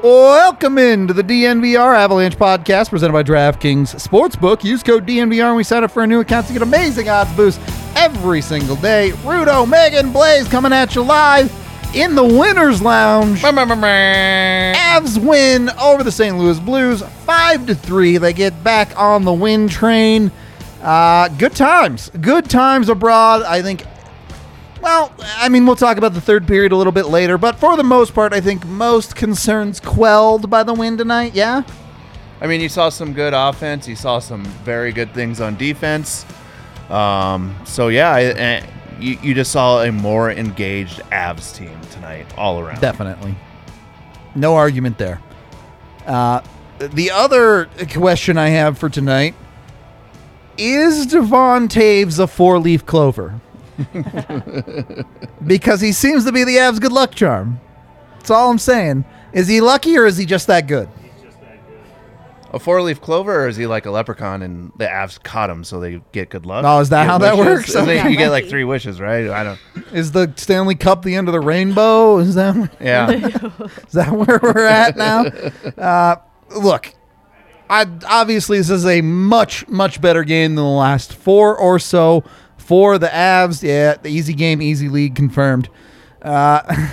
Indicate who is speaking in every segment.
Speaker 1: Welcome into the DNVR Avalanche podcast presented by DraftKings Sportsbook. Use code DNVR when we sign up for a new account to get amazing odds boost every single day. Rudo, Meghan, Blais coming at you live in the Winners Lounge. Avs win over the St. Louis Blues, five to three. They get back on the win train. Uh, good times, good times abroad. I think well, I mean, we'll talk about the third period a little bit later, but for the most part, I think most concerns quelled by the win tonight. Yeah.
Speaker 2: I mean, you saw some good offense. You saw some very good things on defense. Um, so yeah, I, I, you, you just saw a more engaged Avs team tonight, all around.
Speaker 1: Definitely, no argument there. Uh, the other question I have for tonight is Devon Toews a four-leaf clover? because he seems to be the Avs' good luck charm. That's all I'm saying. Is he lucky or is he just that good?
Speaker 2: A four-leaf clover, or is he like a leprechaun and the Avs caught him, so they get good luck?
Speaker 1: Oh, is that
Speaker 2: Get
Speaker 1: how that works?
Speaker 2: And they-
Speaker 1: Okay.
Speaker 2: you get like three wishes, right? I don't.
Speaker 1: Is the Stanley Cup the end of the rainbow? Is that
Speaker 2: Yeah.
Speaker 1: is that where we're at now? Uh, look, I obviously this is a much much better game than the last four or so for the Avs. Yeah, the easy game, easy league confirmed. Uh,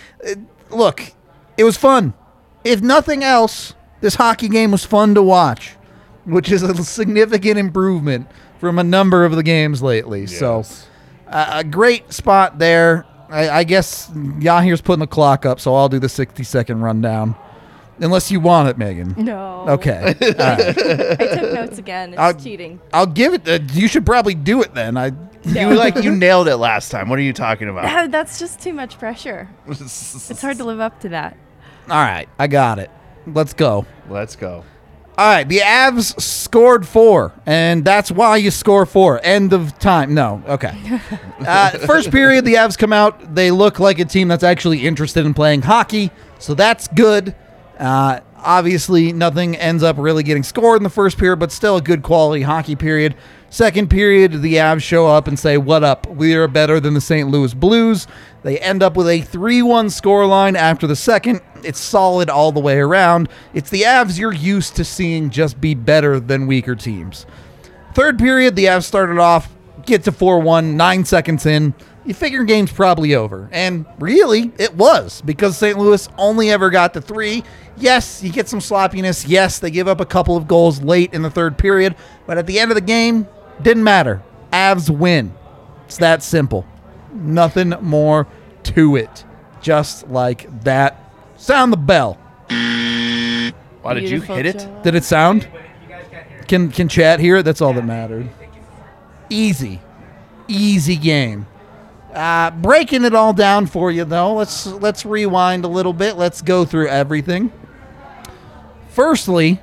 Speaker 1: look, it was fun. If nothing else, this hockey game was fun to watch, which is a significant improvement from a number of the games lately. So, uh, a great spot there. I, I guess Yahir's putting the clock up, so I'll do the 60 second rundown. Unless you want it, Meghan.
Speaker 3: No.
Speaker 1: Okay. All right.
Speaker 3: I took notes again. It's
Speaker 1: I'll-
Speaker 3: cheating.
Speaker 1: I'll give it. Uh, you should probably do it then. I.
Speaker 2: You like you nailed it last time. What are you talking about?
Speaker 3: Ah, That's just too much pressure. It's hard to live up to that.
Speaker 1: All right, I got it. Let's go.
Speaker 2: Let's go.
Speaker 1: All right, the Avs scored four, and that's why you score four. End of time. No, okay. Uh, first period, the Avs come out. They look like a team that's actually interested in playing hockey, so that's good. Uh, obviously, nothing ends up really getting scored in the first period, but still a good quality hockey period. Second period, the Avs show up and say, What up? We are better than the St. Louis Blues. They end up with a 3 1 scoreline after the second. It's solid all the way around. It's the Avs you're used to seeing just be better than weaker teams. Third period, the Avs started off, get to 4 1, nine seconds in. You figure game's probably over. And really, it was because St. Louis only ever got to three. Yes, you get some sloppiness. Yes, they give up a couple of goals late in the third period. But at the end of the game, didn't matter. Avs win. It's that simple. Nothing more to it. Just like that. Sound the bell.
Speaker 2: Why did you hit it?
Speaker 1: Did it sound? Can can chat hear it? That's all that mattered. Easy, easy game. Uh, breaking it all down for you though. Let's let's rewind a little bit. Let's go through everything. Firstly,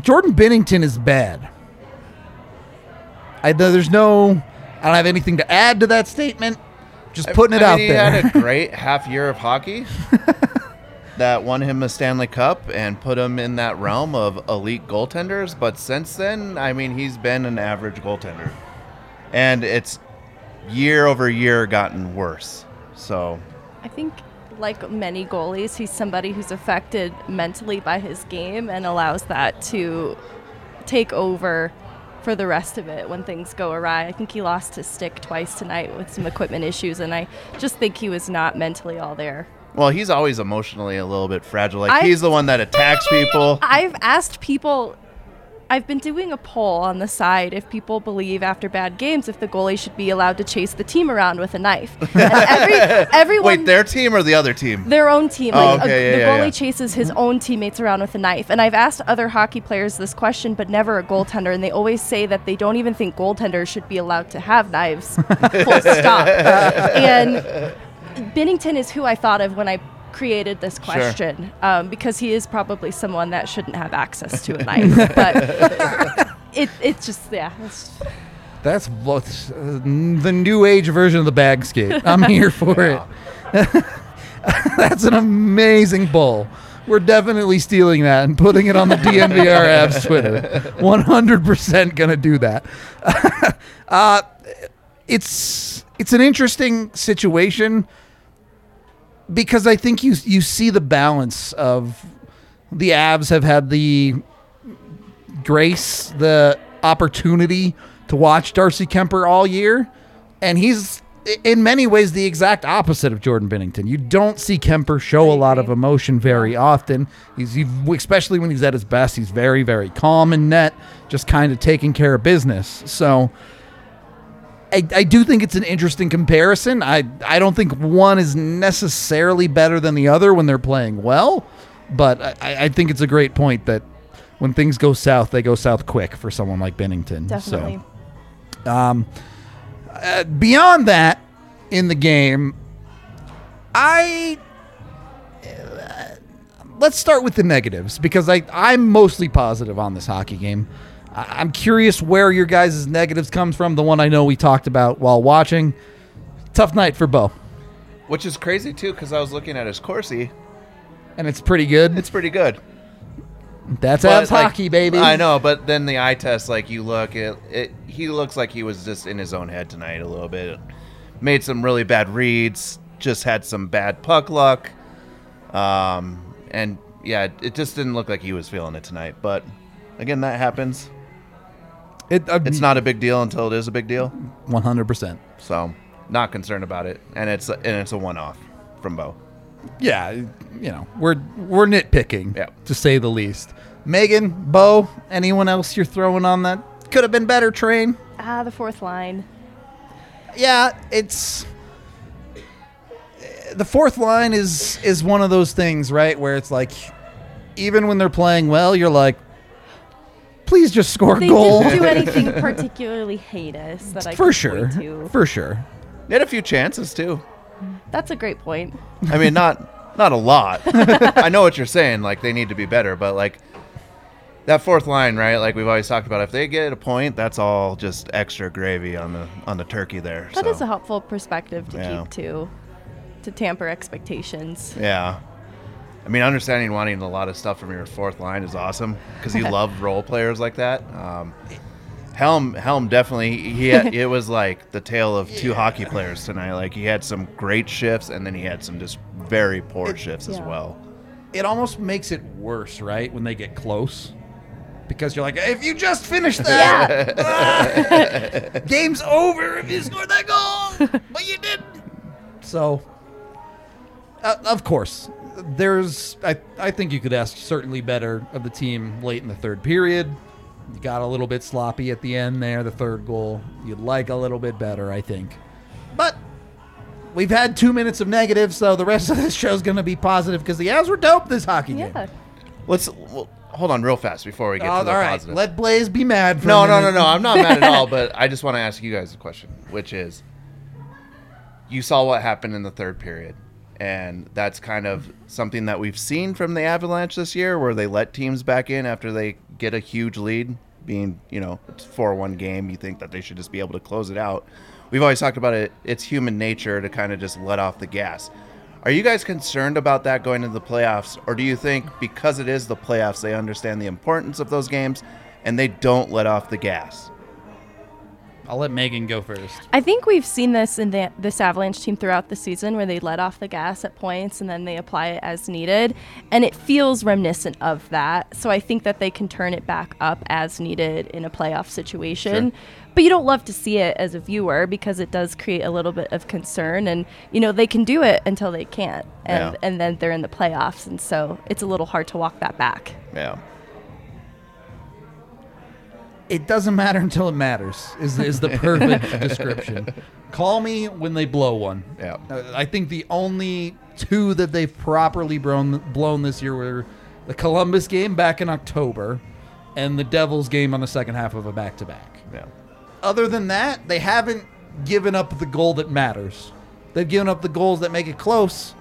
Speaker 1: Jordan Binnington is bad. I there's no. I don't have anything to add to that statement. Just putting it
Speaker 2: I
Speaker 1: out
Speaker 2: mean,
Speaker 1: there.
Speaker 2: He had a great half year of hockey that won him a Stanley Cup and put him in that realm of elite goaltenders. But since then, I mean, he's been an average goaltender, and it's year over year gotten worse. So
Speaker 3: I think, like many goalies, he's somebody who's affected mentally by his game and allows that to take over for the rest of it when things go awry. I think he lost his stick twice tonight with some equipment issues, and I just think he was not mentally all there.
Speaker 2: Well, he's always emotionally a little bit fragile. Like
Speaker 3: I-
Speaker 2: he's the one that attacks people.
Speaker 3: I've asked people. I've been doing a poll on the side if people believe after bad games if the goalie should be allowed to chase the team around with a knife. Every, everyone,
Speaker 2: Wait, their team or the other team?
Speaker 3: their own team.
Speaker 2: Oh,
Speaker 3: Like,
Speaker 2: okay,
Speaker 3: a,
Speaker 2: yeah,
Speaker 3: the goalie
Speaker 2: yeah.
Speaker 3: chases his own teammates around with a knife. And I've asked other hockey players this question, but never a goaltender. And they always say that they don't even think goaltenders should be allowed to have knives. Full stop. and Binnington is who I thought of when I created this question um, because he is probably someone that shouldn't have access to a knife. but it, it's just, yeah. It's,
Speaker 1: That's what uh, the new age version of the bag skate. I'm here for it. That's an amazing bull. We're definitely stealing that and putting it on the DNVR Avs Twitter. 100% gonna do that. uh, it's it's an interesting situation because I think you you see the balance of the Avs have had the grace, the opportunity to watch Darcy Kuemper all year, and he's in many ways the exact opposite of Jordan Binnington. You don't see Kemper show a lot of emotion very often. He's especially when he's at his best. He's very very calm in net, just kind of taking care of business. So. I, I do think it's an interesting comparison. I, I don't think one is necessarily better than the other when they're playing well, but I, I think it's a great point that when things go south, they go south quick for someone like Binnington.
Speaker 3: definitely.
Speaker 1: So, um, uh, beyond that, in the game, I uh, let's start with the negatives because I I'm mostly positive on this hockey game. I- I'm curious where your guys' negatives comes from. The one I know we talked about while watching. Tough night for Bo,
Speaker 2: Which is crazy too, because I was looking at his Corsi.
Speaker 1: and it's pretty good.
Speaker 2: It's pretty good.
Speaker 1: That's
Speaker 2: But,
Speaker 1: Avs
Speaker 2: like,
Speaker 1: hockey, baby.
Speaker 2: I know, but then the eye test, like you look, it, it he looks like he was just in his own head tonight a little bit. Made some really bad reads, just had some bad puck luck, um, and yeah, it just didn't look like he was feeling it tonight. But again, that happens.
Speaker 1: It, uh,
Speaker 2: It's not a big deal until it is a big deal.
Speaker 1: 100. percent
Speaker 2: So not concerned about it, and it's and it's a one-off from Bo.
Speaker 1: yeah, you know, we're we're nitpicking,
Speaker 2: Yeah.
Speaker 1: to say the least. Meghan, Bo, anyone else you're throwing on that could have been better train?
Speaker 3: Ah, the fourth line.
Speaker 1: Yeah, it's the fourth line is is one of those things, right, where it's like even when they're playing well, you're like please just score a
Speaker 3: They
Speaker 1: goal.
Speaker 3: didn't do anything particularly heinous that I
Speaker 1: For
Speaker 3: could
Speaker 1: sure.
Speaker 3: point to.
Speaker 1: For sure.
Speaker 2: They had a few chances too.
Speaker 3: That's a great point.
Speaker 2: I mean, not not a lot. I know what you're saying. Like they need to be better, but like that fourth line, right? Like we've always talked about, if they get a point, that's all just extra gravy on the on the turkey there.
Speaker 3: That
Speaker 2: so.
Speaker 3: is a helpful perspective to
Speaker 2: Yeah.
Speaker 3: keep to, to tamper expectations.
Speaker 2: yeah. I mean, understanding wanting a lot of stuff from your fourth line is awesome because you love role players like that. Um, Helm, Helm definitely. He had, it was like the tale of two hockey players tonight. Like he had some great shifts, and then he had some just very poor shifts as well.
Speaker 1: It almost makes it worse, right, when they get close. Because you're like, if you just finished that, ah, game's over if you scored that goal, but you didn't. So, uh, of course, there's. I I think you could ask certainly better of the team late in the third period. You got a little bit sloppy at the end there, the third goal. You'd like a little bit better, I think. But we've had two minutes of negative, so the rest of this show's going to be positive because the Avs were dope this hockey game.
Speaker 2: Let's well, hold on real fast before we get
Speaker 1: Oh,
Speaker 2: to the
Speaker 1: all right,
Speaker 2: positive.
Speaker 1: let Blais be mad for
Speaker 2: no,
Speaker 1: a
Speaker 2: no, no, no. I'm not mad at all, but I just want to ask you guys a question, which is, you saw what happened in the third period, and that's kind of something that we've seen from the Avalanche this year, where they let teams back in after they get a huge lead. Being, you know, it's four one game, you think that they should just be able to close it out. We've always talked about it. It's human nature to kind of just let off the gas. Are you guys concerned about that going into the playoffs, or do you think because it is the playoffs, they understand the importance of those games and they don't let off the gas?
Speaker 1: I'll let Meghan go first.
Speaker 3: I think we've seen this in the, this Avalanche team throughout the season where they let off the gas at points and then they apply it as needed. And it feels reminiscent of that. So I think that they can turn it back up as needed in a playoff situation. But you don't love to see it as a viewer because it does create a little bit of concern. And, you know, they can do it until they can't. And,
Speaker 2: Yeah.
Speaker 3: and then they're in the playoffs. And so it's a little hard to walk that back.
Speaker 2: Yeah.
Speaker 1: It doesn't matter until it matters. Is is the perfect description. Call me when they blow one.
Speaker 2: Yeah.
Speaker 1: Uh, I think the only two that they've properly blown blown this year were the Columbus game back in October, and the Devils game on the second half of a back to back.
Speaker 2: Yeah.
Speaker 1: Other than that, they haven't given up the goal that matters. They've given up the goals that make it close,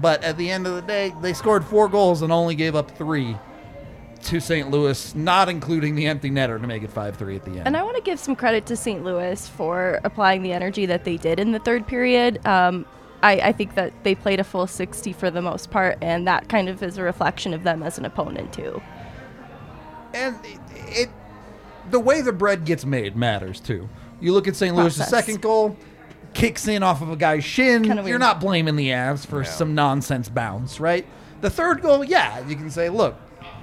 Speaker 1: But at the end of the day, they scored four goals and only gave up three to St. Louis, not including the empty netter to make it 5 3 at the end.
Speaker 3: And I want to give some credit to St. Louis for applying the energy that they did in the third period. Um, I, I think that they played a full 60 for the most part, and that kind of is a reflection of them as an opponent, too.
Speaker 1: and it, it the way the bread gets made matters too. You look at St. Louis'
Speaker 3: Process.
Speaker 1: second goal, kicks in off of a guy's shin. You're not blaming the Avs for some nonsense bounce, right? The third goal, yeah, you can say, look,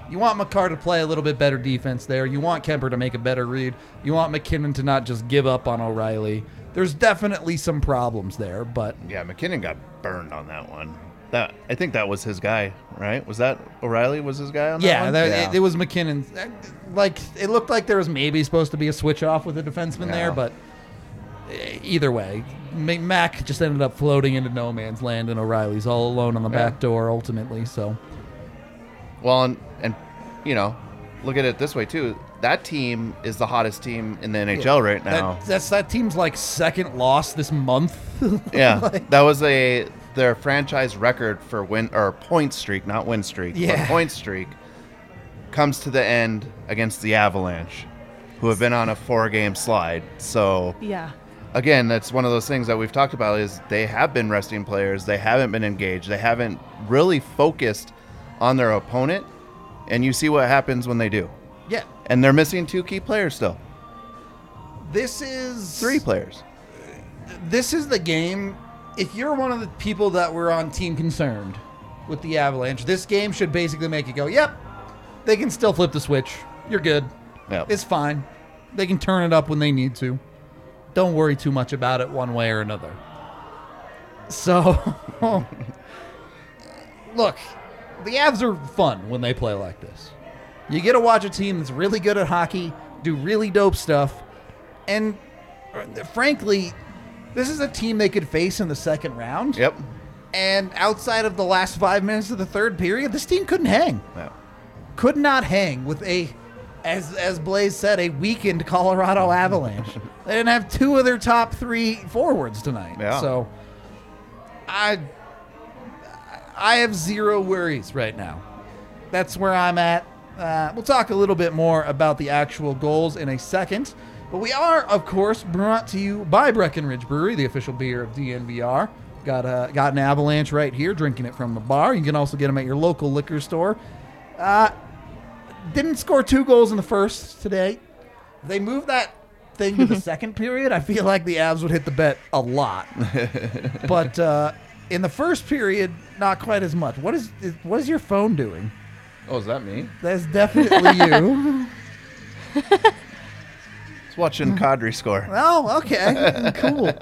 Speaker 1: you want Makar to play a little bit better defense there. You want Kuemper to make a better read. You want MacKinnon to not just give up on O'Reilly. There's definitely some problems there, but
Speaker 2: Yeah, MacKinnon got burned on that one. That I think that was his guy, right? Was that O'Reilly? Was his guy on that
Speaker 1: yeah,
Speaker 2: one?
Speaker 1: that, It, it was MacKinnon. Like it looked like there was maybe supposed to be a switch off with a defenseman there, but either way, Ma- Mac just ended up floating into no man's land, and O'Reilly's all alone on the
Speaker 2: Yeah.
Speaker 1: back door ultimately. So
Speaker 2: Well, and, and you know, look at it this way too. That team is the hottest team in the NHL right now.
Speaker 1: that, that's that team's like second loss this month.
Speaker 2: yeah,
Speaker 1: Like-
Speaker 2: that was a their franchise record for win or point streak, not win streak,
Speaker 1: Yeah.
Speaker 2: but point streak comes to the end against the Avalanche, who have been on a four-game slide. So
Speaker 3: Yeah.
Speaker 2: again, that's one of those things that we've talked about is they have been resting players, they haven't been engaged, they haven't really focused on their opponent, and you see what happens when they do.
Speaker 1: yeah,
Speaker 2: And they're missing two key players still.
Speaker 1: this is
Speaker 2: Three players.
Speaker 1: this is the game. If you're one of the people that were on Team Concerned with the Avalanche, this game should basically make you go, "Yep, they can still flip the switch. You're good.
Speaker 2: Yep.
Speaker 1: It's fine. They can turn it up when they need to. Don't worry too much about it one way or another." So, look, the Avs are fun when they play like this. You get to watch a team that's really good at hockey, do really dope stuff, and frankly, this is a team they could face in the second round.
Speaker 2: Yep.
Speaker 1: And outside of the last five minutes of the third period, this team couldn't hang.
Speaker 2: Yep.
Speaker 1: Could not hang with a, as as Blais said, a weakened Colorado Avalanche. they didn't have two of their top three forwards tonight.
Speaker 2: Yeah.
Speaker 1: So, I, I have zero worries right now. That's where I'm at. Uh, we'll talk a little bit more about the actual goals in a second. But we are, of course, brought to you by Breckenridge Brewery, the official beer of DNVR. Got a got an avalanche right here, drinking it from the bar. You can also get them at your local liquor store. Uh, didn't score two goals in the first today. They moved that thing to the second period, I feel like the Avs would hit the bet a lot. but uh, in the first period, not quite as much. What is what is your phone doing?
Speaker 2: Oh, is that me?
Speaker 1: That's definitely you.
Speaker 2: It's watching Kadri score.
Speaker 1: Oh, okay. cool.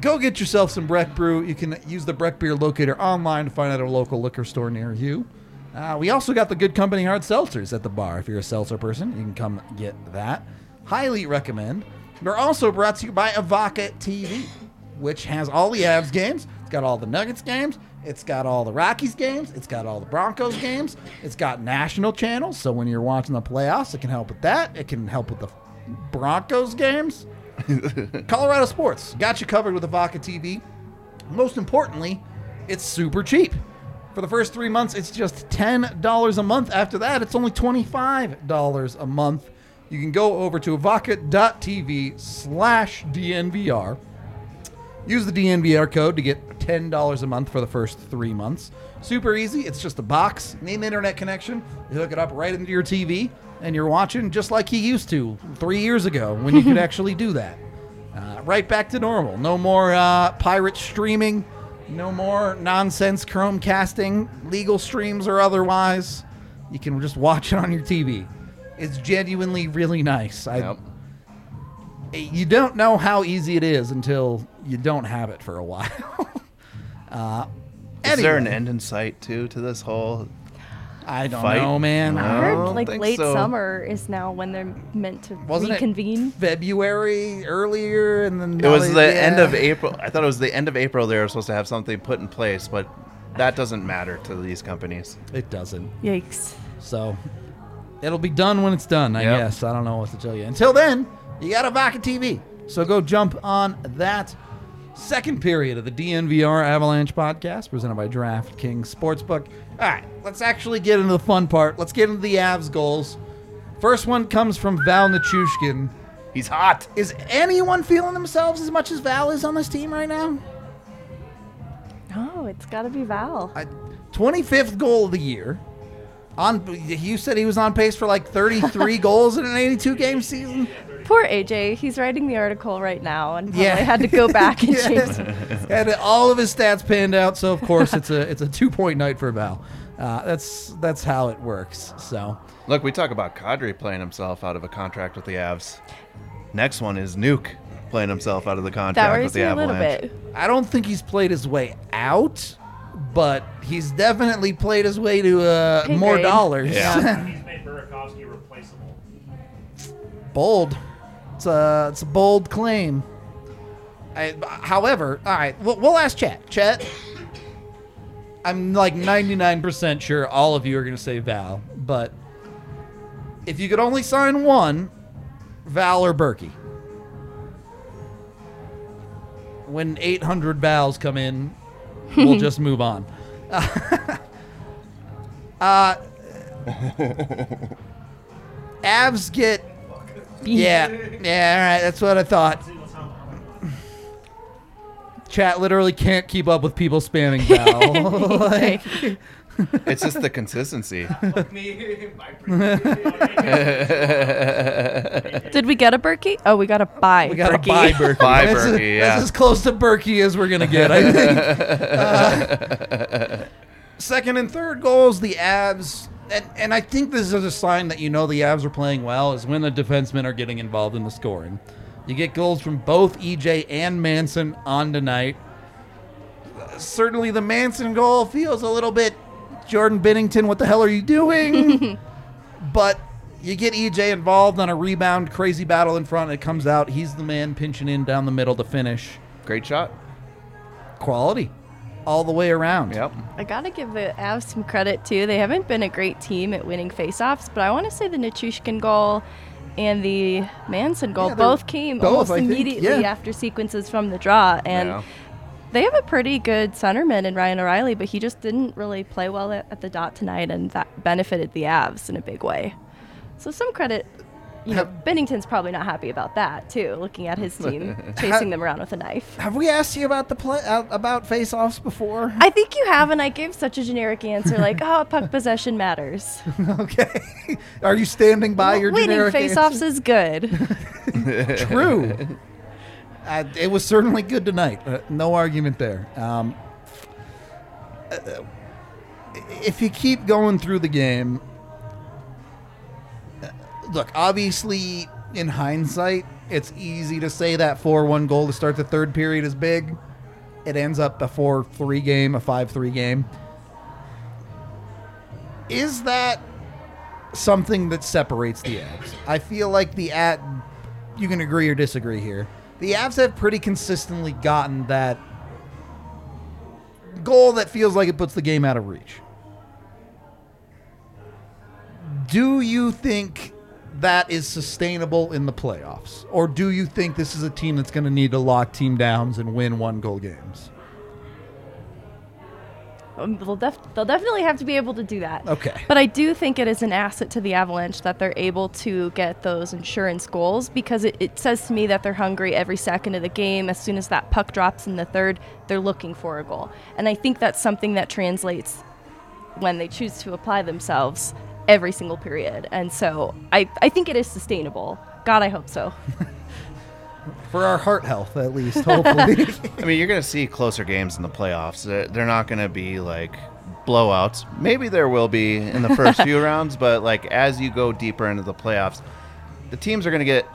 Speaker 1: Go get yourself some Breck Brew. You can use the Breck Beer Locator online to find out a local liquor store near you. Uh, we also got the Good Company Hard Seltzers at the bar. If you're a seltzer person, you can come get that. Highly recommend. We're also brought to you by Evoca TV, which has all the Avs games. It's got all the Nuggets games. It's got all the Rockies games. It's got all the Broncos games. It's got national channels. So when you're watching the playoffs, it can help with that. It can help with the Broncos games. Colorado Sports got you covered with Evoca TV. Most importantly, it's super cheap. For the first three months, it's just $10 a month. After that, it's only $25 a month. You can go over to evoca.tv slash DNVR. Use the DNVR code to get $10 a month for the first three months. Super easy. It's just a box, an internet connection. You hook it up right into your TV, and you're watching just like you used to three years ago when you could actually do that. Uh, right back to normal. No more uh, pirate streaming. No more nonsense Chromecasting, legal streams or otherwise. You can just watch it on your TV. It's genuinely really nice. I,
Speaker 2: Yep.
Speaker 1: you don't know how easy it is until you don't have it for a while. uh,
Speaker 2: Is there an end in sight too to this whole?
Speaker 1: I don't
Speaker 2: fight?
Speaker 1: know, man.
Speaker 2: No.
Speaker 3: I
Speaker 2: I
Speaker 3: heard
Speaker 2: don't
Speaker 3: like
Speaker 2: think
Speaker 3: late
Speaker 2: so.
Speaker 3: summer is now when they're meant to
Speaker 1: Wasn't it
Speaker 3: reconvene.
Speaker 1: February earlier, and then
Speaker 2: It was
Speaker 1: they-
Speaker 2: the end of April. I thought it was the end of April. They were supposed to have something put in place, but that doesn't matter to these companies.
Speaker 1: It doesn't.
Speaker 3: Yikes.
Speaker 1: So it'll be done when it's done, I
Speaker 2: Yep.
Speaker 1: guess. I don't know what to tell you. Until then, you got Evoca TV. So go jump on that. Second period of the DNVR Avalanche podcast presented by DraftKings Sportsbook. All right, let's actually get into the fun part. Let's get into the Avs goals. First one comes from Val Nichushkin.
Speaker 2: He's hot.
Speaker 1: Is anyone feeling themselves as much as Val is on this team right now?
Speaker 3: Oh, it's got to be Val.
Speaker 1: I, 25th goal of the year. On, you said he was on pace for like 33 goals in an 82 game season.
Speaker 3: Poor AJ. He's writing the article right now and probably
Speaker 1: Yeah.
Speaker 3: had to go back and
Speaker 1: Yeah.
Speaker 3: change.
Speaker 1: Had all of his stats panned out, so of course it's a it's a two point night for Val. Uh, that's that's how it works. So
Speaker 2: Look, we talk about Kadri playing himself out of a contract with the Avs. Next one is Nuke playing himself out of the
Speaker 3: That
Speaker 2: contract with
Speaker 3: worries
Speaker 2: the
Speaker 3: me a little
Speaker 2: Avalanche.
Speaker 3: bit.
Speaker 1: I don't think he's played his way out, but he's definitely played his way to uh, more dollars.
Speaker 2: Yeah.
Speaker 4: He's made Burakovsky replaceable.
Speaker 1: bold. It's a it's a bold claim. I, however, all right, we'll, we'll ask Chet. Chet, I'm like 99% sure all of you are going to say Val, but if you could only sign one, Val or Berkey. When 800 Vals come in, we'll just move on. uh, Avs get yeah, yeah, all right. That's what I thought. Chat literally can't keep up with people spamming Val. like,
Speaker 2: It's just the consistency.
Speaker 3: Did we get a Berkey? Oh, we got a buy.
Speaker 1: we got to
Speaker 3: Berkey.
Speaker 1: buy Berkey.
Speaker 2: Buy
Speaker 1: That's,
Speaker 2: Berkey, yeah.
Speaker 1: that's as close to Berkey as we're gonna get, I think. Uh, second and third goals, the Avs, and, and I think this is a sign that you know the Avs are playing well is when the defensemen are getting involved in the scoring. You get goals from both EJ and Manson on tonight. Certainly, the Manson goal feels a little bit Jordan Binnington. What the hell are you doing? but you get EJ involved on a rebound, crazy battle in front. It comes out. He's the man pinching in down the middle to finish.
Speaker 2: Great shot.
Speaker 1: Quality, all the way around.
Speaker 2: Yep.
Speaker 3: I gotta give the Avs some credit too. They haven't been a great team at winning faceoffs, but I want to say the Nichushkin goal and the Manson goal
Speaker 1: Yeah,
Speaker 3: both came
Speaker 1: both,
Speaker 3: almost
Speaker 1: I think,
Speaker 3: immediately
Speaker 1: yeah.
Speaker 3: after sequences from the draw, and
Speaker 2: Yeah.
Speaker 3: they have a pretty good centerman in Ryan O'Reilly, but he just didn't really play well at, at the dot tonight, and that benefited the Avs in a big way. So some credit. You know, Binnington's probably not happy about that too. Looking at his team chasing them around with a knife.
Speaker 1: Have we asked you about the play uh, about face-offs before?
Speaker 3: I think you have, and I gave such a generic answer, like, "Oh, puck possession matters."
Speaker 1: okay. Are you standing by your
Speaker 3: Winning
Speaker 1: generic
Speaker 3: face-offs
Speaker 1: answer?
Speaker 3: is good.
Speaker 1: True. uh, it was certainly good tonight. Uh, no argument there. Um, uh, if you keep going through the game, look, obviously, in hindsight, it's easy to say that 4 1 goal to start the third period is big. It ends up a 4 3 game, a 5 3 game. Is that something that separates the Avs? I feel like the at you can agree or disagree here. The Avs have pretty consistently gotten that goal that feels like it puts the game out of reach. Do you think that is sustainable in the playoffs? Or do you think this is a team that's going to need to lock team downs and win one goal games?
Speaker 3: Um, they'll, def- they'll definitely have to be able to do that.
Speaker 1: Okay.
Speaker 3: But I do think it is an asset to the Avalanche that they're able to get those insurance goals because it, it says to me that they're hungry every second of the game. As soon as that puck drops in the third, they're looking for a goal. And I think that's something that translates when they choose to apply themselves every single period. And so I, I think it is sustainable. God, I hope so.
Speaker 1: For our heart health, at least, hopefully.
Speaker 2: I mean, you're going to see closer games in the playoffs. They're they're not going to be like blowouts. Maybe there will be in the first few rounds, but like as you go deeper into the playoffs, the teams are going to get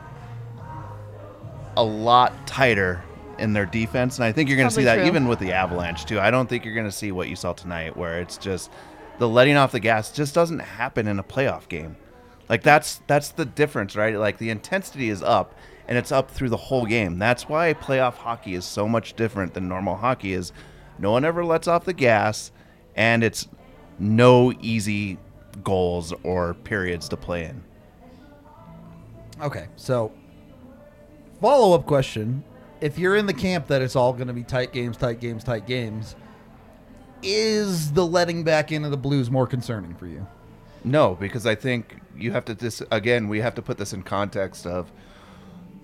Speaker 2: a lot tighter in their defense, and I think you're going to see that
Speaker 3: true.
Speaker 2: even with the Avalanche too. I don't think you're going to see what you saw tonight, where it's just the letting off the gas just doesn't happen in a playoff game. Like that's that's the difference, right? Like the intensity is up and it's up through the whole game. That's why playoff hockey is so much different than normal hockey is no one ever lets off the gas and it's no easy goals or periods to play in.
Speaker 1: Okay, so follow up question if you're in the camp that it's all going to be tight games, tight games, tight games, is the letting back into the Blues more concerning for you?
Speaker 2: No, because I think you have to this again. We have to put this in context of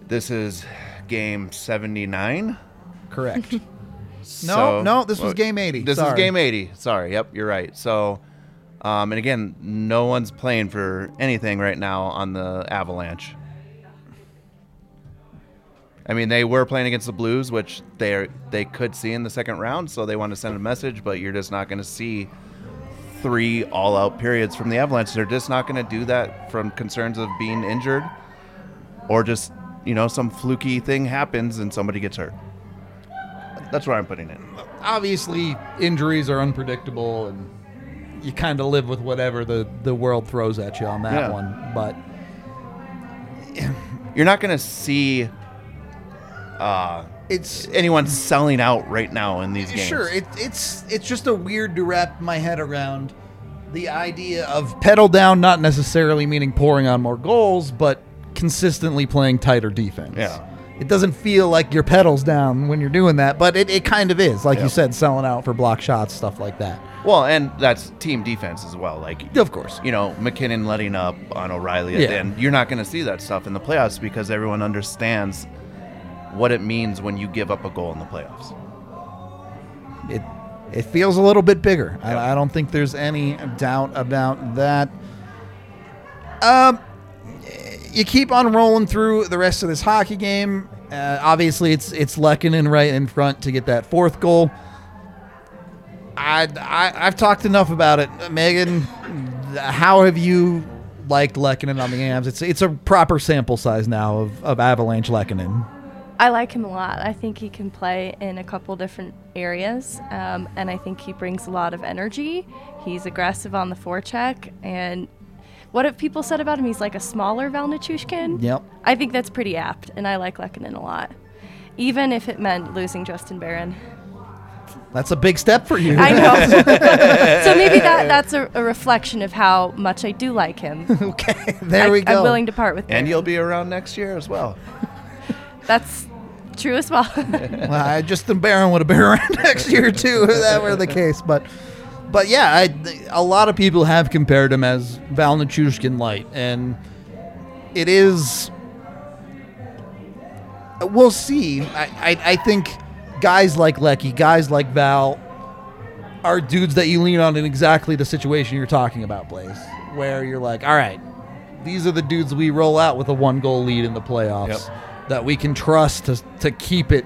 Speaker 2: this is game seventy nine.
Speaker 1: Correct. No, no, this was game 80.
Speaker 2: This
Speaker 1: Sorry.
Speaker 2: is game eighty. Sorry. Yep, you're right. So, um, and again, no one's playing for anything right now on the Avalanche. I mean, they were playing against the Blues, which they they could see in the second round, so they want to send a message, but you're just not going to see three all-out periods from the Avalanche. They're just not going to do that from concerns of being injured, or just you know some fluky thing happens and somebody gets hurt. That's where I'm putting it.
Speaker 1: Obviously, injuries are unpredictable, and you kind of live with whatever the, the world throws at you on that
Speaker 2: Yeah.
Speaker 1: one. But
Speaker 2: You're not going to see uh,
Speaker 1: it's
Speaker 2: anyone selling out right now in these games.
Speaker 1: Sure, it, it's it's just a weird to wrap my head around the idea of pedal down, not necessarily meaning pouring on more goals, but consistently playing tighter defense.
Speaker 2: Yeah.
Speaker 1: It doesn't feel like your pedals down when you're doing that, but it, it kind of is, like you said, selling out for block shots, stuff like that.
Speaker 2: Well, and that's team defense as well. Like,
Speaker 1: Of course.
Speaker 2: you know, MacKinnon letting up on O'Reilly at the
Speaker 1: Yeah.
Speaker 2: end. You're not going to see that stuff in the playoffs because everyone understands what it means when you give up a goal in the playoffs.
Speaker 1: It it feels a little bit bigger.
Speaker 2: Yeah.
Speaker 1: I, I don't think there's any doubt about that. Um, you keep on rolling through the rest of this hockey game. Uh, obviously, it's it's Lehkonen right in front to get that fourth goal. I, I I've talked enough about it, Meghan. How have you liked Lehkonen on the Avs? It's it's a proper sample size now of, of Avalanche Lehkonen.
Speaker 3: I like him a lot. I think he can play in a couple different areas, um, and I think he brings a lot of energy. He's aggressive on the forecheck, and what have people said about him? He's like a smaller Val Nichushkin.
Speaker 1: Yep.
Speaker 3: I think that's pretty apt, and I like Lehkonen a lot, even if it meant losing Justin Barron.
Speaker 1: That's a big step for you.
Speaker 3: I know. so maybe that that's a, a reflection of how much I do like him.
Speaker 1: okay, there
Speaker 3: I,
Speaker 1: we go.
Speaker 3: I'm willing to part with.
Speaker 2: And
Speaker 3: Barron.
Speaker 2: you'll be around next year as well.
Speaker 3: That's true as well.
Speaker 1: Well, I just think Barron would have been around next year too, if that were the case. But, but yeah, I, a lot of people have compared him as Val Nichushkin light, and it is. We'll see. I, I, I think guys like Lecky, guys like Val, are dudes that you lean on in exactly the situation you're talking about, Blais, where you're like, all right, these are the dudes we roll out with a one goal lead in the playoffs
Speaker 2: Yep.
Speaker 1: That we can trust to, to keep it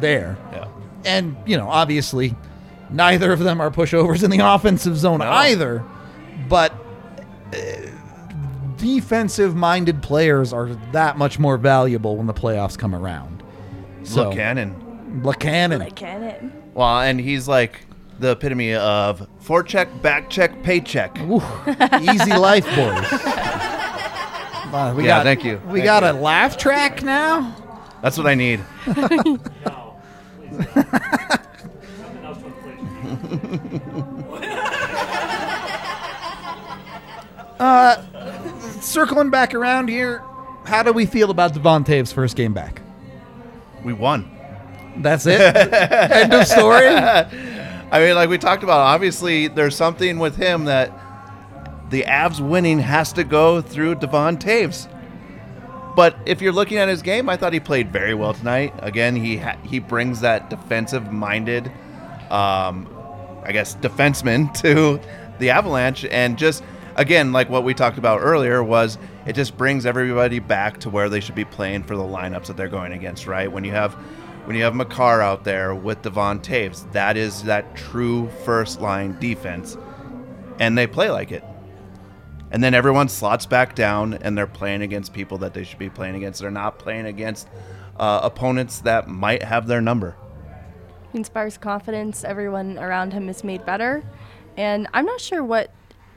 Speaker 1: there.
Speaker 2: Yeah.
Speaker 1: And, you know, obviously, neither of them are pushovers in the offensive zone
Speaker 2: No.
Speaker 1: either. But uh, defensive minded players are that much more valuable when the playoffs come around. So,
Speaker 2: Look, Cannon.
Speaker 1: Buchanan.
Speaker 3: I get it.
Speaker 2: Well, and he's like the epitome of forecheck, back check, paycheck.
Speaker 1: Ooh, easy life, boys. Uh, we
Speaker 2: Yeah,
Speaker 1: got,
Speaker 2: thank you.
Speaker 1: We
Speaker 2: Thank
Speaker 1: got
Speaker 2: you.
Speaker 1: a laugh track now.
Speaker 2: That's what I need.
Speaker 4: No, please don't. Nothing else to inflict.
Speaker 1: Circling back around here, how do we feel about Devon Toews' first game back?
Speaker 2: We won.
Speaker 1: That's it. End of story.
Speaker 2: I mean, like we talked about, obviously there's something with him that the Avs winning has to go through Devon Toews. But if you're looking at his game, I thought he played very well tonight. Again, he ha- he brings that defensive-minded, um, I guess, defenseman to the Avalanche, and just again, like what we talked about earlier, was it just brings everybody back to where they should be playing for the lineups that they're going against. Right when you have when you have Makar out there with Devon Toews, that is that true first line defense, and they play like it. And then everyone slots back down, and they're playing against people that they should be playing against. They're not playing against uh, opponents that might have their number.
Speaker 3: He inspires confidence. Everyone around him is made better. And I'm not sure what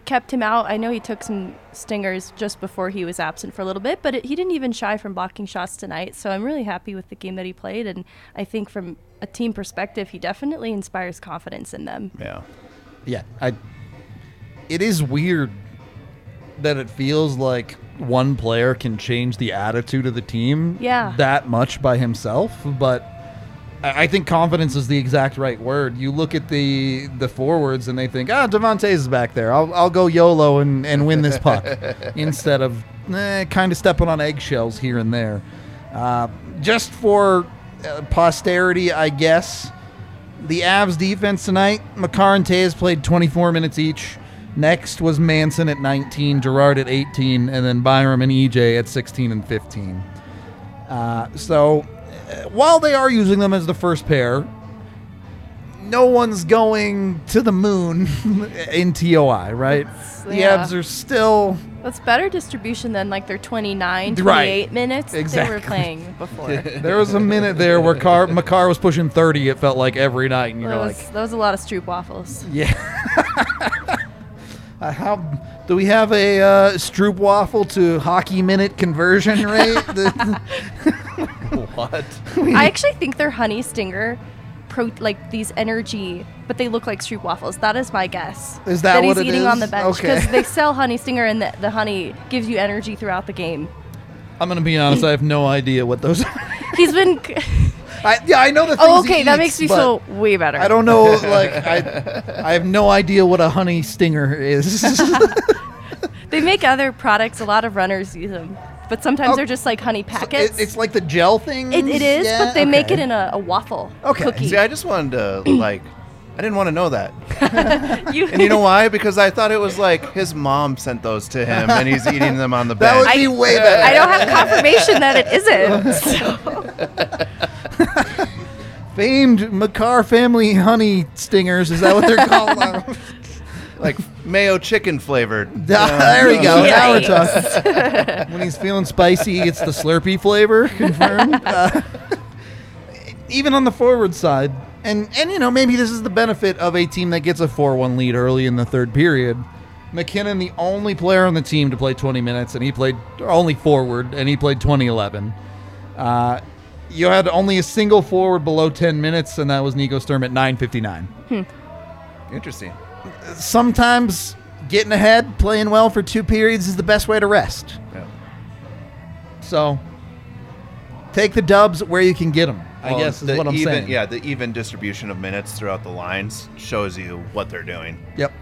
Speaker 3: kept him out. I know he took some stingers just before he was absent for a little bit, but it, he didn't even shy from blocking shots tonight. So I'm really happy with the game that he played. And I think from a team perspective, he definitely inspires confidence in them.
Speaker 2: Yeah.
Speaker 1: Yeah, I. It is weird that it feels like one player can change the attitude of the team
Speaker 3: Yeah.
Speaker 1: that much by himself, but I I think confidence is the exact right word. You look at the the forwards and they think, ah, Devon Toews is back there. I'll, I'll go YOLO and, and win this puck instead of eh, kind of stepping on eggshells here and there. Uh, just for uh, posterity, I guess. The Avs defense tonight, Makar and Toews played 24 minutes each. Next was Manson at 19, Girard at 18, and then Byram and EJ at 16 and 15. Uh, so uh, while they are using them as the first pair, no one's going to the moon in TOI, right? The
Speaker 3: yeah.
Speaker 1: Avs are still.
Speaker 3: That's better distribution than like their 29, 28
Speaker 1: Right.
Speaker 3: minutes they were playing before.
Speaker 1: There was a minute there where Car- Makar was pushing 30, it felt like every night, and you're
Speaker 3: that,
Speaker 1: like,
Speaker 3: was, that was a lot of Stroop waffles.
Speaker 1: Yeah. Uh, how do we have a uh, Stroop waffle to hockey minute conversion rate?
Speaker 2: What?
Speaker 3: I actually think they're honey stinger, pro like these energy, but they look like Stroop waffles. That is my guess.
Speaker 1: Is that
Speaker 3: that
Speaker 1: what
Speaker 3: he's
Speaker 1: it
Speaker 3: eating on the bench
Speaker 1: Okay.
Speaker 3: because they sell honey stinger and the, the honey gives you energy throughout the game.
Speaker 1: I'm gonna be honest. I have no idea what those. are.
Speaker 3: He's been.
Speaker 1: I, yeah, I know the.
Speaker 3: oh,
Speaker 1: things he
Speaker 3: okay, that
Speaker 1: eats,
Speaker 3: makes me feel way better.
Speaker 1: I don't know. Like I, I have no idea what a honey stinger is.
Speaker 3: They make other products. A lot of runners use them, but sometimes
Speaker 1: Oh,
Speaker 3: they're just like honey
Speaker 1: It-
Speaker 3: packets.
Speaker 1: it's like the gel thing.
Speaker 3: It, it is, but they make it in a, a waffle
Speaker 1: Okay.
Speaker 3: cookie.
Speaker 2: See, I just wanted to like. I didn't want to know that.
Speaker 3: you,
Speaker 2: And you know why? Because I thought it was like his mom sent those to him and he's eating them on the bed.
Speaker 1: That would be
Speaker 3: I-
Speaker 1: way better.
Speaker 3: I don't have confirmation that it isn't. So.
Speaker 1: Famed Makar family honey stingers. Is that what they're called?
Speaker 2: like mayo chicken flavored.
Speaker 1: There we go. Now we're talking. when he's feeling spicy, it's the Slurpee flavor. Confirmed. Uh, even on the forward side, and and you know maybe this is the benefit of a team that gets a four-one lead early in the third period. MacKinnon, the only player on the team to play 20 minutes, and he played only forward, and he played 2011. Uh, you had only a single forward below 10 minutes, and that was Nico Sturm at 9:59 hmm.
Speaker 2: Interesting.
Speaker 1: sometimes getting ahead, playing well for two periods is the best way to rest.
Speaker 2: Yeah.
Speaker 1: So take the dubs where you can get them. I
Speaker 2: Well,
Speaker 1: guess is
Speaker 2: the
Speaker 1: what I'm
Speaker 2: even,
Speaker 1: saying.
Speaker 2: Yeah, the even distribution of minutes throughout the lines shows you what they're doing.
Speaker 1: Yep.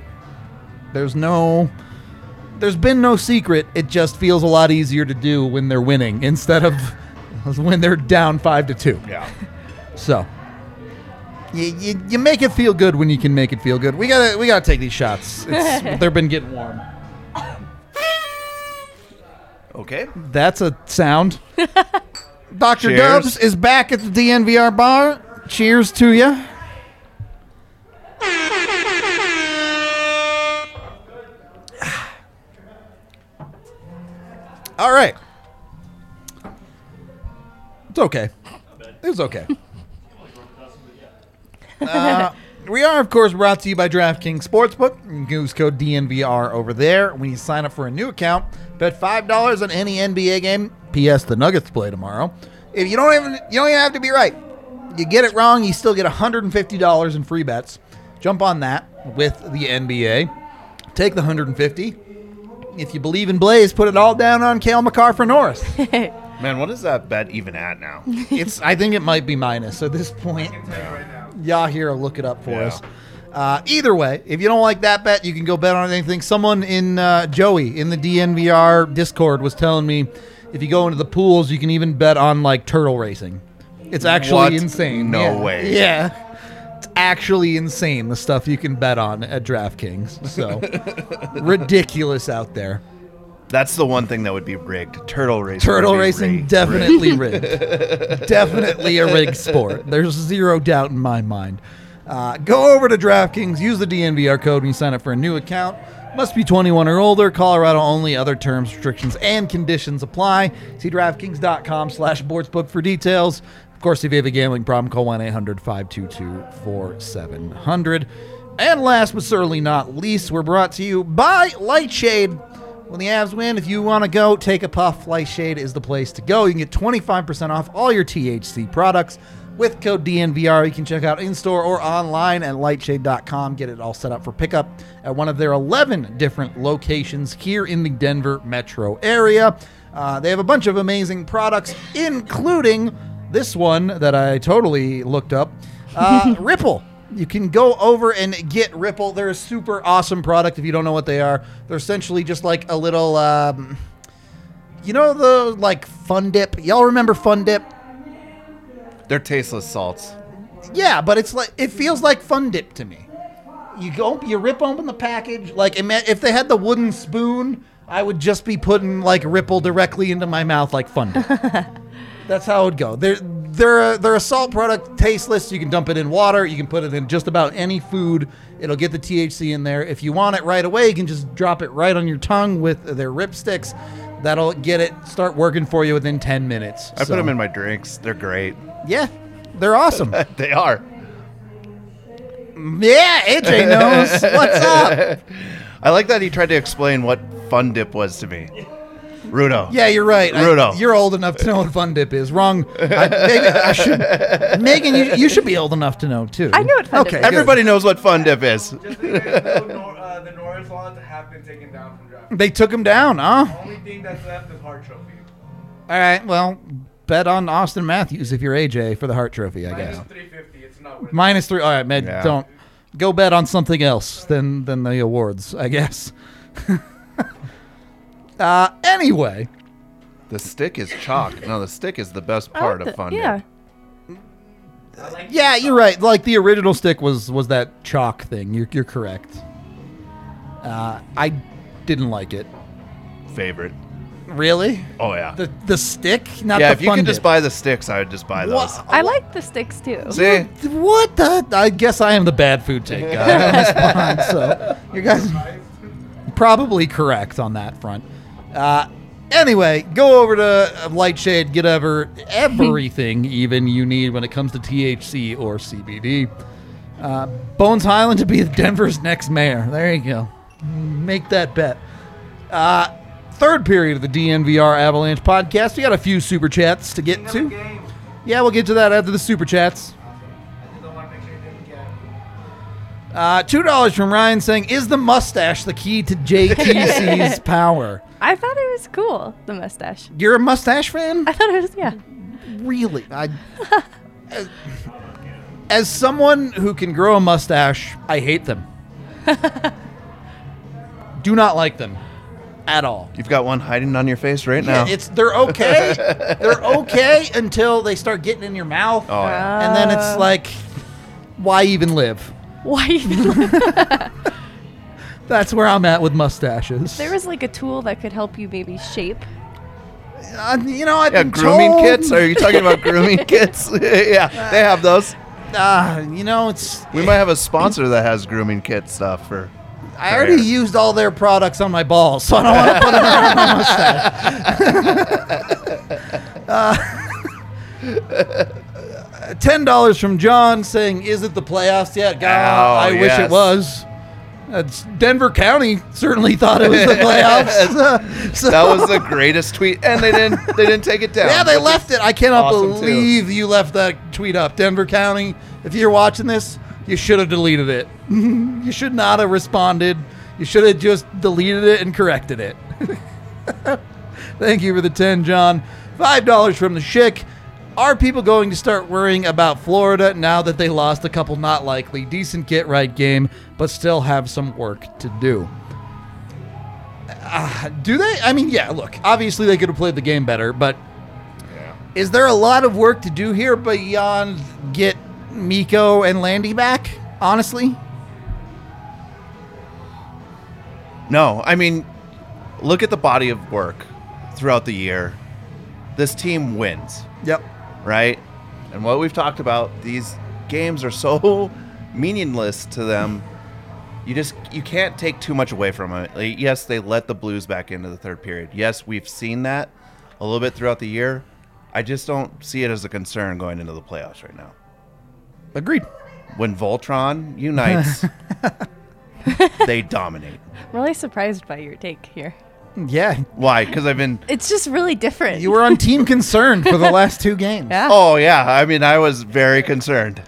Speaker 1: There's no. There's been no secret. It just feels a lot easier to do when they're winning instead of when they're down five to two.
Speaker 2: Yeah.
Speaker 1: So. You, you, you make it feel good when you can make it feel good. We gotta we gotta take these shots. It's, they've been getting warm.
Speaker 2: Okay.
Speaker 1: That's a sound. Dr.
Speaker 2: Cheers.
Speaker 1: Dubs is back at the DNVR bar. Cheers to you. All right. It's okay. It was okay. Uh, we are, of course, brought to you by DraftKings Sportsbook. You can use code DNVR over there. When you sign up for a new account, bet five dollars on any NBA game. P.S. The Nuggets play tomorrow. If you don't even you don't even have to be right. You get it wrong, you still get $150 in free bets. Jump on that with the NBA. Take the 150. If you believe in Blais, put it all down on Cale Makar for Norris.
Speaker 2: Man, what is that bet even at now?
Speaker 1: it's I think it might be minus at this point. Yahir will look it up for
Speaker 2: Yeah.
Speaker 1: us. Uh, either way, if you don't like that bet, you can go bet on anything. Someone in uh, Joey in the DNVR Discord was telling me if you go into the pools, you can even bet on like turtle racing. It's actually
Speaker 2: What?
Speaker 1: insane.
Speaker 2: No
Speaker 1: Yeah.
Speaker 2: way.
Speaker 1: Yeah. It's actually insane the stuff you can bet on at DraftKings. So ridiculous out there.
Speaker 2: That's the one thing that would be rigged. Turtle racing.
Speaker 1: Turtle racing
Speaker 2: rigged.
Speaker 1: definitely rigged. definitely a rigged sport. There's zero doubt in my mind. Uh, go over to DraftKings, use the DNVR code when you sign up for a new account. Must be 21 or older. Colorado only. Other terms, restrictions, and conditions apply. See DraftKings.com slash sportsbook for details. Of course, if you have a gambling problem, call 1-800-522-4700. And last but certainly not least, we're brought to you by Lightshade. When the Avs win, if you want to go take a puff, Lightshade is the place to go. You can get 25% off all your THC products with code DNVR. You can check out in store or online at lightshade.com. Get it all set up for pickup at one of their 11 different locations here in the Denver metro area. Uh, they have a bunch of amazing products, including this one that I totally looked up, uh, Ripple. You can go over and get Ripple. They're a super awesome product. If you don't know what they are, they're essentially just like a little, um, you know, the like Fun Dip. Y'all remember Fun Dip?
Speaker 2: They're tasteless salts.
Speaker 1: Yeah, but it's like it feels like Fun Dip to me. You go, you rip open the package. Like if they had the wooden spoon, I would just be putting like Ripple directly into my mouth like Fun Dip. That's how it would go. They're they're a, uh, they're a salt product, tasteless. You can dump it in water. You can put it in just about any food. It'll get the THC in there. If you want it right away, you can just drop it right on your tongue with their rip sticks. That'll get it start working for you within ten minutes.
Speaker 2: I put them in my drinks. They're great.
Speaker 1: Yeah, they're awesome.
Speaker 2: They are.
Speaker 1: yeah, AJ knows what's up.
Speaker 2: I like that he tried to explain what Fun Dip was to me. Rudo.
Speaker 1: Yeah, you're right. I-
Speaker 2: Rudo.
Speaker 1: you're old enough to know what Fun Dip is. Wrong. I, maybe I should. Meghan, you, you should be old enough to know too.
Speaker 3: I know what Fun Dip
Speaker 1: okay,
Speaker 3: is.
Speaker 1: good.
Speaker 2: Everybody knows what Fun Dip is.
Speaker 5: Just so you guys know, Nor- uh, the Norris laws have been taken down from draft.
Speaker 1: They took him down, huh?
Speaker 5: The only thing that's left is Hart Trophy.
Speaker 1: All right. Well, bet on Auston Matthews if you're AJ for the Hart Trophy. I
Speaker 5: Minus
Speaker 1: guess
Speaker 5: 350. It's not worth
Speaker 1: minus three. All right, Med.
Speaker 2: Yeah.
Speaker 1: Don't go bet on something else than than the awards. I guess. uh. Anyway.
Speaker 2: The stick is chalk. No, the stick is the best part
Speaker 3: like
Speaker 2: of
Speaker 3: the-
Speaker 2: Fun
Speaker 3: Yeah.
Speaker 1: Yeah, you're right. Like the original stick was was that chalk thing. You're you're correct. Uh, I didn't like it.
Speaker 2: Favorite.
Speaker 1: Really?
Speaker 2: Oh yeah.
Speaker 1: The the stick, not
Speaker 2: yeah,
Speaker 1: the
Speaker 2: if you
Speaker 1: fun
Speaker 2: could just
Speaker 1: dip.
Speaker 2: buy the sticks, I would just buy those.
Speaker 1: What?
Speaker 3: I like the sticks too.
Speaker 2: See?
Speaker 1: What the? I guess I am the bad food take guy on this pod, so you guys probably correct on that front. Uh, anyway, go over to Lightshade, get ever everything even you need when it comes to THC or CBD. Uh, Bones Highland to be Denver's next mayor. There you go. Make that bet. Uh, third period of the DNVR Avalanche podcast. We got a few super chats to get to.
Speaker 5: game.
Speaker 1: Yeah, we'll get to that after the super chats.
Speaker 5: I just don't want to make sure you didn't get.
Speaker 1: Uh, Two dollars from Ryan saying, "Is the mustache the key to JTC's power?"
Speaker 3: I thought it was cool, the mustache.
Speaker 1: You're a mustache fan,
Speaker 3: I thought it was, yeah.
Speaker 1: really? I, as, as someone who can grow a mustache, I hate them. Do not like them at all.
Speaker 2: You've got one hiding on your face right now.
Speaker 1: Yeah, it's they're okay. they're okay until they start getting in your mouth,
Speaker 2: oh yeah.
Speaker 1: and then it's oh. like, why even live?
Speaker 3: Why even?
Speaker 1: That's where I'm at with mustaches.
Speaker 3: there was like a tool that could help you maybe shape.
Speaker 1: Uh, you know, I've
Speaker 2: Yeah,
Speaker 1: been
Speaker 2: grooming
Speaker 1: told-
Speaker 2: kits? Are you talking about grooming kits? yeah, they have those.
Speaker 1: Uh, you know, it's.
Speaker 2: We might have a sponsor that has grooming kit stuff for.
Speaker 1: I already
Speaker 2: hair.
Speaker 1: used all their products on my balls, so I don't want to put them on my mustache. uh, Ten dollars from John saying, "Is it the playoffs yet?" God,
Speaker 2: Oh,
Speaker 1: I wish it was. That's Denver County certainly thought it was the playoffs. so,
Speaker 2: That was the greatest tweet, and they didn't. They didn't take it down.
Speaker 1: yeah, they left it. I cannot
Speaker 2: awesome, too.
Speaker 1: believe you left that tweet up, Denver County. If you're watching this, you should have deleted it. you should not have responded. You should have just deleted it and corrected it. Thank you for the 10, John. $5 from the Schick. Are people going to start worrying about Florida now that they lost a couple not likely decent get right game, but still have some work to do? Uh, do they? I mean, yeah, look, obviously they could have played the game better, but is there a lot of work to do here beyond get Mikko and Landy back? Honestly?
Speaker 2: No, I mean, look at the body of work throughout the year. This team wins,
Speaker 1: Yep.
Speaker 2: right? And what we've talked about, these games are so meaningless to them. You just you can't take too much away from it. Like, yes, they let the Blues back into the third period. Yes, we've seen that a little bit throughout the year. I just don't see it as a concern going into the playoffs right now.
Speaker 1: Agreed.
Speaker 2: When Voltron unites, they dominate.
Speaker 3: I'm Really surprised by your take here.
Speaker 1: Yeah.
Speaker 2: Why? Because I've been
Speaker 3: It's just really different.
Speaker 1: You were on team concerned for the last two games.
Speaker 3: yeah.
Speaker 2: Oh yeah, I mean I was very concerned.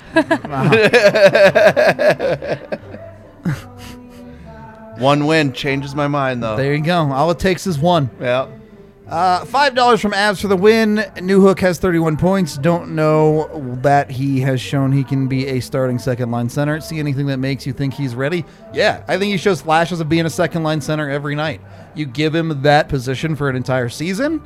Speaker 2: One win changes my mind though.
Speaker 1: There you go. All it takes is one.
Speaker 2: yeah.
Speaker 1: Uh, Five dollars from Abs for the win. Newhook has 31 points. Don't know that he has shown he can be a starting second line center. See anything that makes you think he's ready? Yeah, I think he shows flashes of being a second line center every night. You give him that position for an entire season.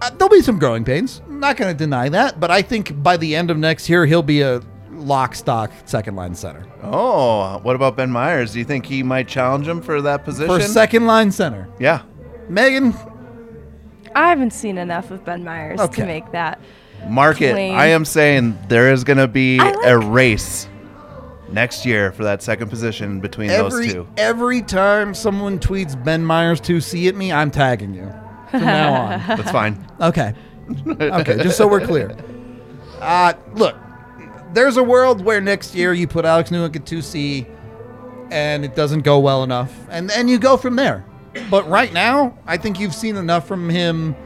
Speaker 1: Uh, there'll be some growing pains. I'm not going to deny that, but I think by the end of next year he'll be a lock stock second line center.
Speaker 2: Oh, what about Ben Meyers? Do you think he might challenge him for that position?
Speaker 1: For second line center.
Speaker 2: yeah.
Speaker 1: Meghan,
Speaker 3: I haven't seen enough of Ben Meyers
Speaker 1: Okay.
Speaker 3: to make that.
Speaker 2: Market.
Speaker 3: Plain.
Speaker 2: I am saying there is going to be
Speaker 3: I
Speaker 2: a
Speaker 3: like-
Speaker 2: race next year for that second position between
Speaker 1: every
Speaker 2: those two.
Speaker 1: every time someone tweets Ben Meyers to see at me, I'm tagging you from now on.
Speaker 2: That's fine.
Speaker 1: Okay. Okay, just so we're clear. Uh, look, there's a world where next year you put Alex Newhook at 2C and it doesn't go well enough, and then you go from there. But right now, I think you've seen enough from him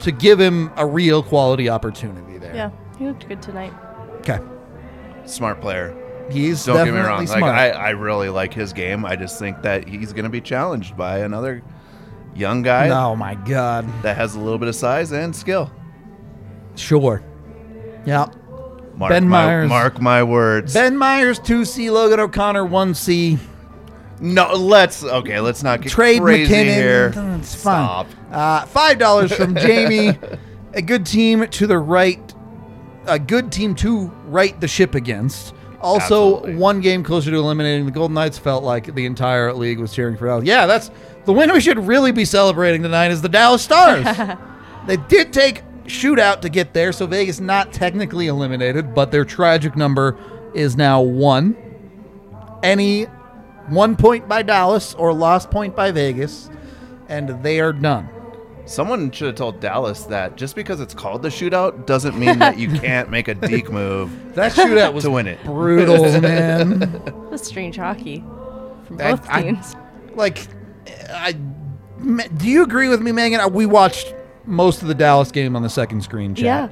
Speaker 1: to give him a real quality opportunity there.
Speaker 3: Yeah, he looked good tonight.
Speaker 1: Okay.
Speaker 2: Smart player.
Speaker 1: He's
Speaker 2: Don't get me
Speaker 1: definitely
Speaker 2: wrong. Like. I, I really like his game. I just think that he's going to be challenged by another young guy
Speaker 1: oh my God.
Speaker 2: that has a little bit of size and skill.
Speaker 1: Sure. Yeah.
Speaker 2: Mark
Speaker 1: Ben
Speaker 2: my,
Speaker 1: Meyers.
Speaker 2: Mark my words.
Speaker 1: Ben Meyers 2C, Logan O'Connor 1C.
Speaker 2: no, let's okay. Let's not get
Speaker 1: Trade
Speaker 2: crazy
Speaker 1: MacKinnon.
Speaker 2: here.
Speaker 1: It's fine.
Speaker 2: Stop.
Speaker 1: Uh, Five dollars from Jamie. a good team to the right. A good team to right the ship against. Also,
Speaker 2: Absolutely.
Speaker 1: one game closer to eliminating the Golden Knights. Felt like the entire league was cheering for Dallas. Yeah, that's the win we should really be celebrating tonight. Is the Dallas Stars? they did take shootout to get there, so Vegas not technically eliminated, but their tragic number is now one. Any one point by Dallas or lost point by Vegas, and they are done.
Speaker 2: Someone should have told Dallas that just because it's called the shootout doesn't mean that you can't make a deke move.
Speaker 1: That shootout was
Speaker 2: To win it.
Speaker 1: brutal, man.
Speaker 3: It was strange hockey from both
Speaker 1: I-
Speaker 3: teams.
Speaker 1: like, I do you agree with me, Meghan? We watched most of the Dallas game on the second screen chat.
Speaker 3: yeah.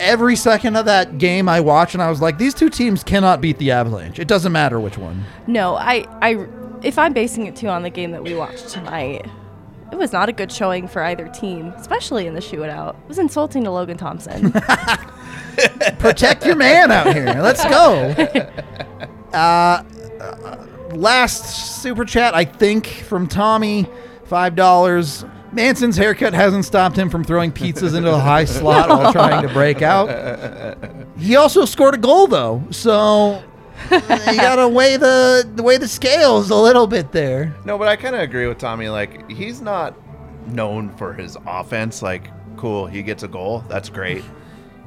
Speaker 1: Every second of that game I watched, and I was like, these two teams cannot beat the Avalanche. It doesn't matter which one.
Speaker 3: No, I, I, if I'm basing it too on the game that we watched tonight, it was not a good showing for either team, especially in the shootout. It was insulting to Logan Thompson.
Speaker 1: Protect your man out here. Let's go. Uh, uh, last super chat, I think, from Tommy, five dollars. Manson's haircut hasn't stopped him from throwing pizzas into the high slot while trying to break out. He also scored a goal though, so you gotta weigh the weigh the scales a little bit there.
Speaker 2: No, but I kind of agree with Tommy. Like, he's not known for his offense. Like, cool, he gets a goal. That's great.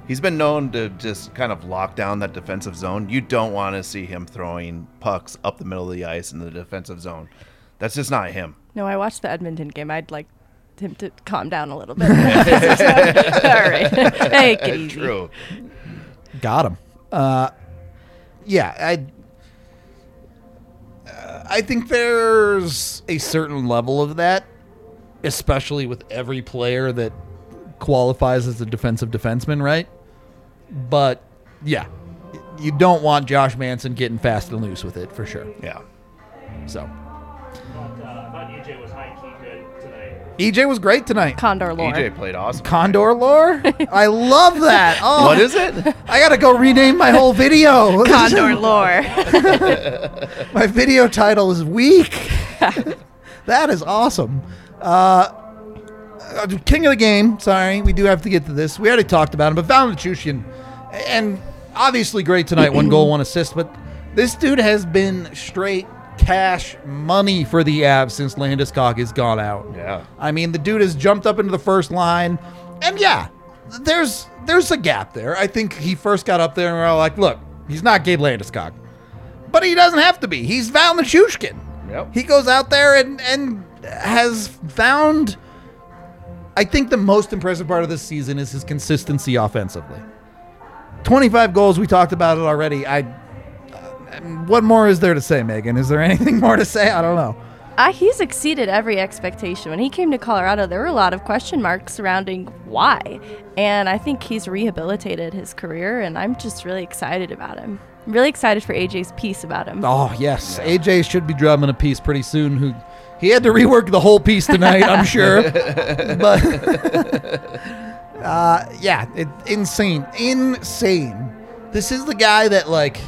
Speaker 2: He's been known to just kind of lock down that defensive zone. You don't want to see him throwing pucks up the middle of the ice in the defensive zone. That's just not him.
Speaker 3: no, I watched the Edmonton game. I'd like him to calm down a little bit. All right, take it easy.
Speaker 2: True.
Speaker 1: Got him. Uh, yeah, I. uh, I think there's a certain level of that, especially with every player that qualifies as a defensive defenseman, right? But yeah, you don't want Josh Manson getting fast and loose with it for sure.
Speaker 2: Yeah.
Speaker 1: So
Speaker 4: EJ was
Speaker 1: great tonight.
Speaker 3: Condor lore.
Speaker 2: EJ played awesome.
Speaker 1: Condor lore, I love that. Oh,
Speaker 2: What is it?
Speaker 1: I gotta go rename my whole video.
Speaker 3: Condor lore.
Speaker 1: My video title is weak. that is awesome. Uh, uh, king of the game. Sorry, we do have to get to this. We already talked about him, but Valentin, and obviously great tonight. One goal, one assist. But this dude has been straight cash money for the Avs since Landeskog has gone out.
Speaker 2: Yeah.
Speaker 1: I mean, the dude has jumped up into the first line, and yeah, there's there's a gap there. I think he first got up there, and we're all like, look, he's not Gabe Landeskog, but he doesn't have to be. He's Val Nichushkin.
Speaker 2: Yep.
Speaker 1: He goes out there and and has found. I think the most impressive part of this season is his consistency offensively. 25 goals, we talked about it already. I. What more is there to say, Meghan? Is there anything more to say? I don't know.
Speaker 3: Uh, he's exceeded every expectation. When he came to Colorado, there were a lot of question marks surrounding why. And I think he's rehabilitated his career, and I'm just really excited about him. I'm really excited for AJ's piece about him.
Speaker 1: Oh yes, AJ should be drumming a piece pretty soon. Who He had to rework the whole piece tonight, I'm sure. but uh, yeah, it, insane, insane. This is the guy that like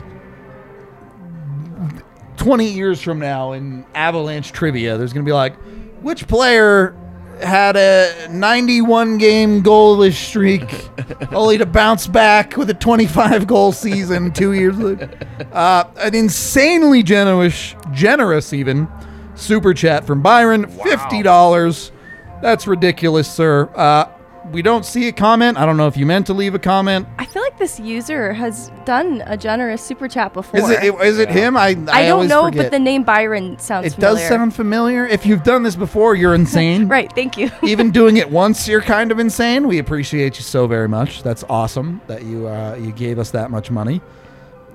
Speaker 1: 20 years from now in Avalanche trivia, there's gonna be like, which player had a 91 game goalless streak, only to bounce back with a 25 goal season two years later. Uh, an insanely generous, generous even super chat from Byron, fifty dollars. That's ridiculous, sir. Uh, we don't see a comment. I don't know if you meant to leave a comment.
Speaker 3: I feel like this user has done a generous super chat before.
Speaker 1: Is it is it him? I I,
Speaker 3: I don't know,
Speaker 1: forget.
Speaker 3: but the name Byron sounds
Speaker 1: it
Speaker 3: familiar.
Speaker 1: does sound familiar. If you've done this before, you're insane.
Speaker 3: right. Thank you.
Speaker 1: Even doing it once, you're kind of insane. We appreciate you so very much. That's awesome that you uh, you gave us that much money.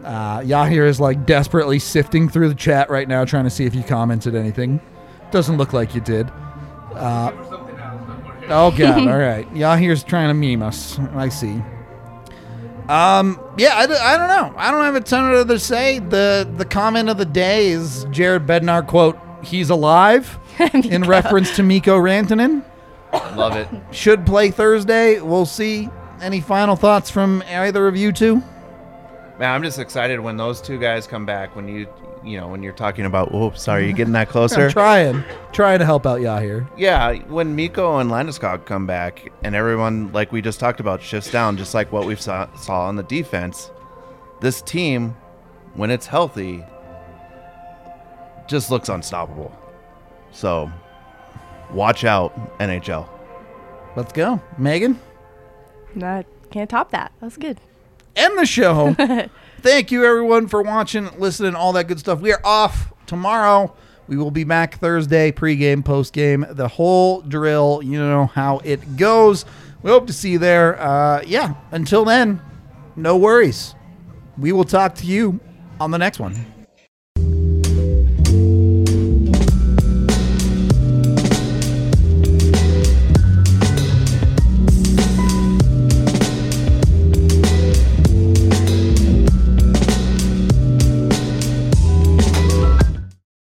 Speaker 1: Uh, Yahir is like desperately sifting through the chat right now, trying to see if you commented anything. Doesn't look like you did. Uh, oh god! All right, Yahir's trying to meme us. I see. Um, yeah, I, I don't know. I don't have a ton of other to say. the The comment of the day is Jared Bednar quote: "He's alive," in reference to Mikko Rantanen
Speaker 2: Love it.
Speaker 1: should play Thursday. We'll see. Any final thoughts from either of you two?
Speaker 2: Man, I'm just excited when those two guys come back. When you, you know, when you're talking about, oh, sorry, you're getting that closer.
Speaker 1: I'm
Speaker 2: closer?
Speaker 1: trying, trying to help out Yahir.
Speaker 2: yeah, when Mikko and Landeskog come back, and everyone, like we just talked about, shifts down, just like what we saw saw on the defense. This team, when it's healthy, just looks unstoppable. So, watch out, NHL.
Speaker 1: Let's go, Meghan.
Speaker 3: I can't top that. That was good.
Speaker 1: End the show. Thank you, everyone, for watching, listening, all that good stuff. We are off tomorrow. We will be back Thursday, pregame, postgame, the whole drill. You know how it goes. We hope to see you there. Uh, yeah, until then, no worries. We will talk to you on the next one.